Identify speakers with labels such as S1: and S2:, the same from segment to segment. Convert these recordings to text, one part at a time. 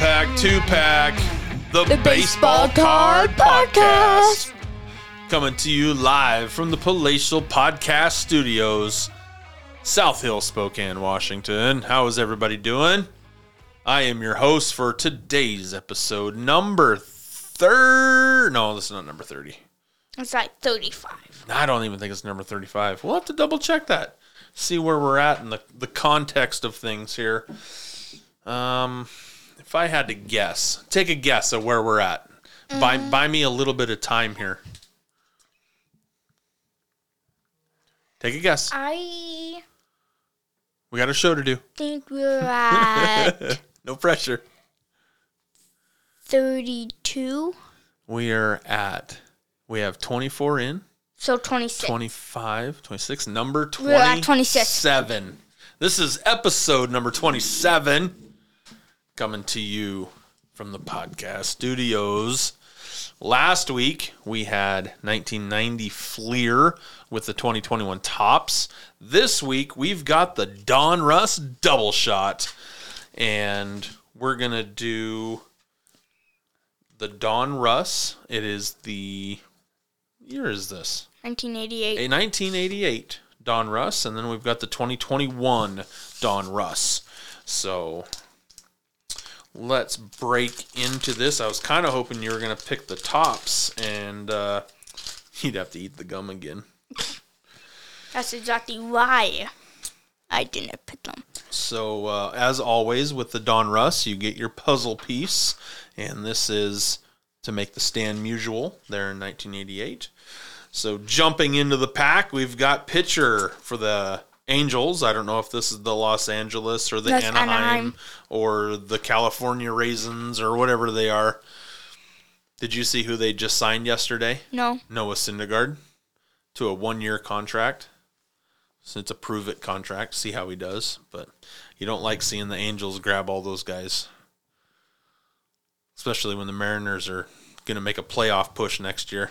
S1: pack, two pack, the,
S2: The
S1: Baseball,
S2: Baseball
S1: Card Podcast. Coming to you live from the Palatial Podcast Studios, South Hill, Spokane, Washington. How is everybody doing? I am your host for today's episode, number third. No, this is not number 30.
S2: It's like 35.
S1: I don't even think it's number 35. We'll have to double check that. See where we're at in the, the context of things here. Um, if I had to guess, take a guess at where we're at. Buy, mm-hmm. buy me a little bit of time here. Take a guess.
S2: I
S1: We got a show to do.
S2: think we're at
S1: No pressure.
S2: 32.
S1: We are at, we have 24 in.
S2: So 26.
S1: 25, 26, number 27.
S2: We're at 26.
S1: This is episode number 27 coming to you from the podcast studios. Last week we had 1990 Fleer with the 2021 Topps. This week we've got the Donruss double shot and we're going to do the Donruss. It is the year is this?
S2: 1988.
S1: a 1988 Donruss, and then we've got the 2021 Donruss. So let's break into this. I was kind of hoping you were going to pick the Topps, and uh, you'd have to eat the gum again.
S2: That's exactly why I didn't pick them.
S1: So, uh, as always, with the Donruss, you get your puzzle piece, and this is to make the Stan Musial there in 1988. So, jumping into the pack, we've got pitcher for the Angels. I don't know if this is the Los Angeles or the Anaheim,
S2: Anaheim.
S1: or the California Raisins or whatever they are. Did you see who they just signed yesterday?
S2: No.
S1: Noah Syndergaard to a one year contract. So it's a prove it contract. See how he does. But you don't like seeing the Angels grab all those guys. Especially when the Mariners are going to make a playoff push next year.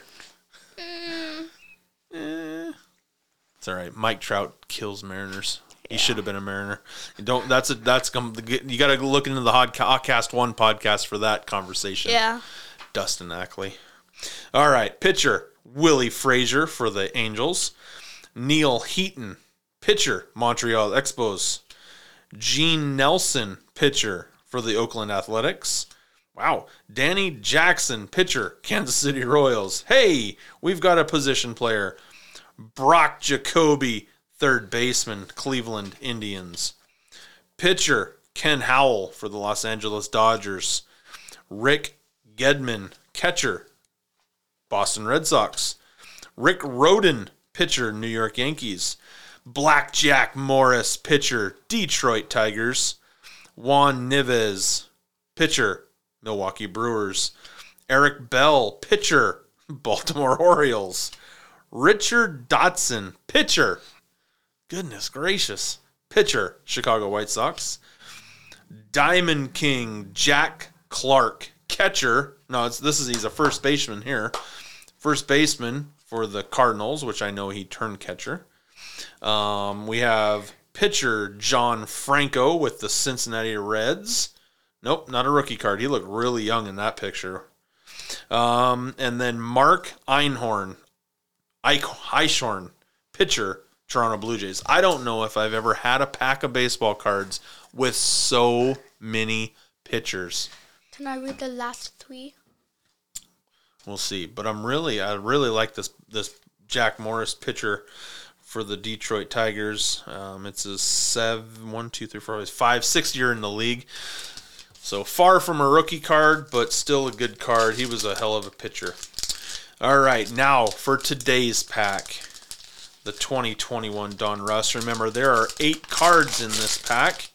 S1: It's all right. Mike Trout kills Mariners. He should have been a Mariner. You don't. That's a. That's come. You got to look into the Hotcast One podcast for that conversation.
S2: Yeah.
S1: Dustin Ackley. All right, pitcher Willie Fraser for the Angels. Neal Heaton, pitcher Montreal Expos. Gene Nelson, pitcher for the Oakland Athletics. Wow, Danny Jackson, pitcher Kansas City Royals. Hey, we've got a position player. Brock Jacoby, third baseman Cleveland Indians. Pitcher Ken Howell for the Los Angeles Dodgers. Rick Gedman, catcher, Boston Red Sox. Rick Rhoden, pitcher, New York Yankees. Blackjack Morris, pitcher, Detroit Tigers. Juan Nieves, pitcher, Milwaukee Brewers. Eric Bell, pitcher, Baltimore Orioles. Richard Dotson, pitcher. Goodness gracious. Pitcher, Chicago White Sox. Diamond King Jack Clark, catcher. No, it's this is he's a first baseman here. First baseman for the Cardinals, which I know he turned catcher. Um, we have pitcher John Franco with the Cincinnati Reds. Nope, not a rookie card. He looked really young in that picture. Um, and then Mark Einhorn, Eichhorn, pitcher, Toronto Blue Jays. I don't know if I've ever had a pack of baseball cards with so many pitchers.
S2: Can I read the last three?
S1: We'll see. But I'm really, I really like this this Jack Morris pitcher for the Detroit Tigers. Um, it's a seven, one, two, three, four, five, six year in the league. So far from a rookie card, but still a good card. He was a hell of a pitcher. All right, now for today's pack, the 2021 Donruss. Remember, there are eight cards in this pack.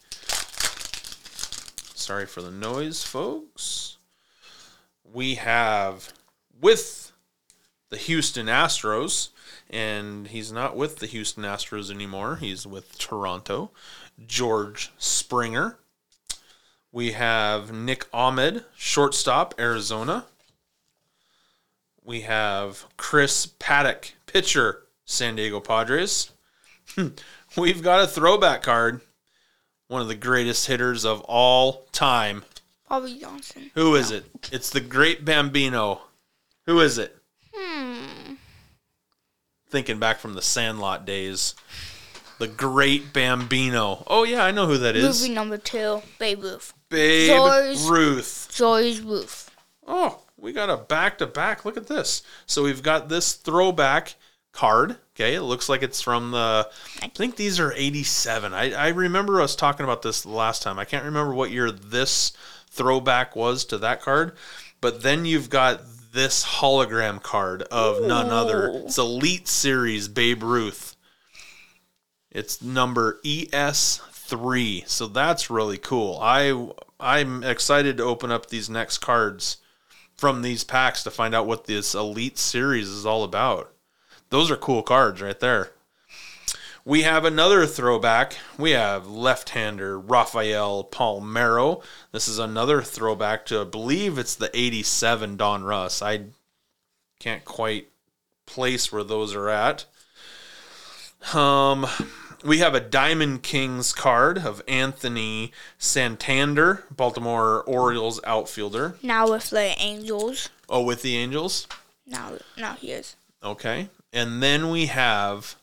S1: Sorry for the noise, folks. We have with the Houston Astros, and he's not with the Houston Astros anymore. He's with Toronto. George Springer. We have Nick Ahmed, shortstop, Arizona. We have Chris Paddack, pitcher, San Diego Padres. We've got a throwback card. One of the greatest hitters of all time,
S2: Bobby Johnson.
S1: Who is it? It's the Great Bambino. Who is it?
S2: Hmm.
S1: Thinking back from the Sandlot days. The Great Bambino. Oh yeah, I know who that is.
S2: Movie number two, Babe Ruth.
S1: Babe
S2: George-
S1: Ruth.
S2: Joy's Ruth.
S1: Oh, we got a back to back. Look at this. So we've got this throwback card. Okay, it looks like it's from the. I think these are 87. I, I remember us talking about this the last time. I can't remember what year this throwback was to that card. But then you've got this hologram card of none other. It's Elite Series Babe Ruth. It's number ES3. So that's really cool. I I'm excited to open up these next cards from these packs to find out what this Elite Series is all about. Those are cool cards right there. We have another throwback. We have left-hander Rafael Palmeiro. This is another throwback to I believe it's the 87 Donruss. I can't quite place where those are at. Um we have a Diamond Kings card of Anthony Santander, Baltimore Orioles outfielder.
S2: Now with the Angels.
S1: Oh, with the Angels.
S2: Now, now he is.
S1: Okay. And then we have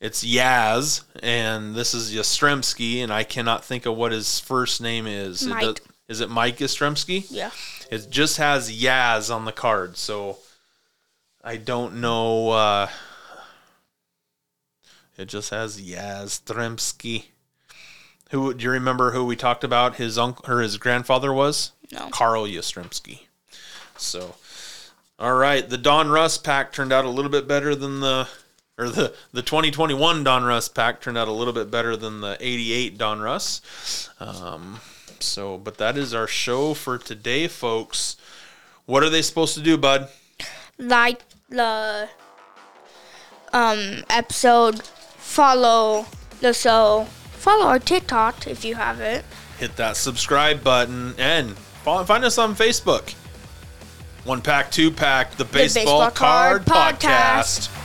S1: it's Yaz, and this is Yastrzemski, and I cannot think of what his first name is. It does- is it Mike Yastrzemski?
S2: Yeah.
S1: It just has Yaz on the card, so I don't know. Uh, it just has Yastrzemski. Who do you remember? Who we talked about? His uncle or his grandfather was
S2: No.
S1: Carl Yastrzemski. So, all right, the Donruss pack turned out a little bit better than the, or the the 2021 Donruss pack turned out a little bit better than the 88 Donruss. Um, so, but that is our show for today, folks. What are they supposed to do, bud?
S2: Like the um episode. Follow the show. Follow our TikTok if you have it.
S1: Hit that subscribe button and follow, find us on Facebook. One pack, two pack, the baseball,
S2: Baseball
S1: card,
S2: Card
S1: podcast.
S2: Podcast.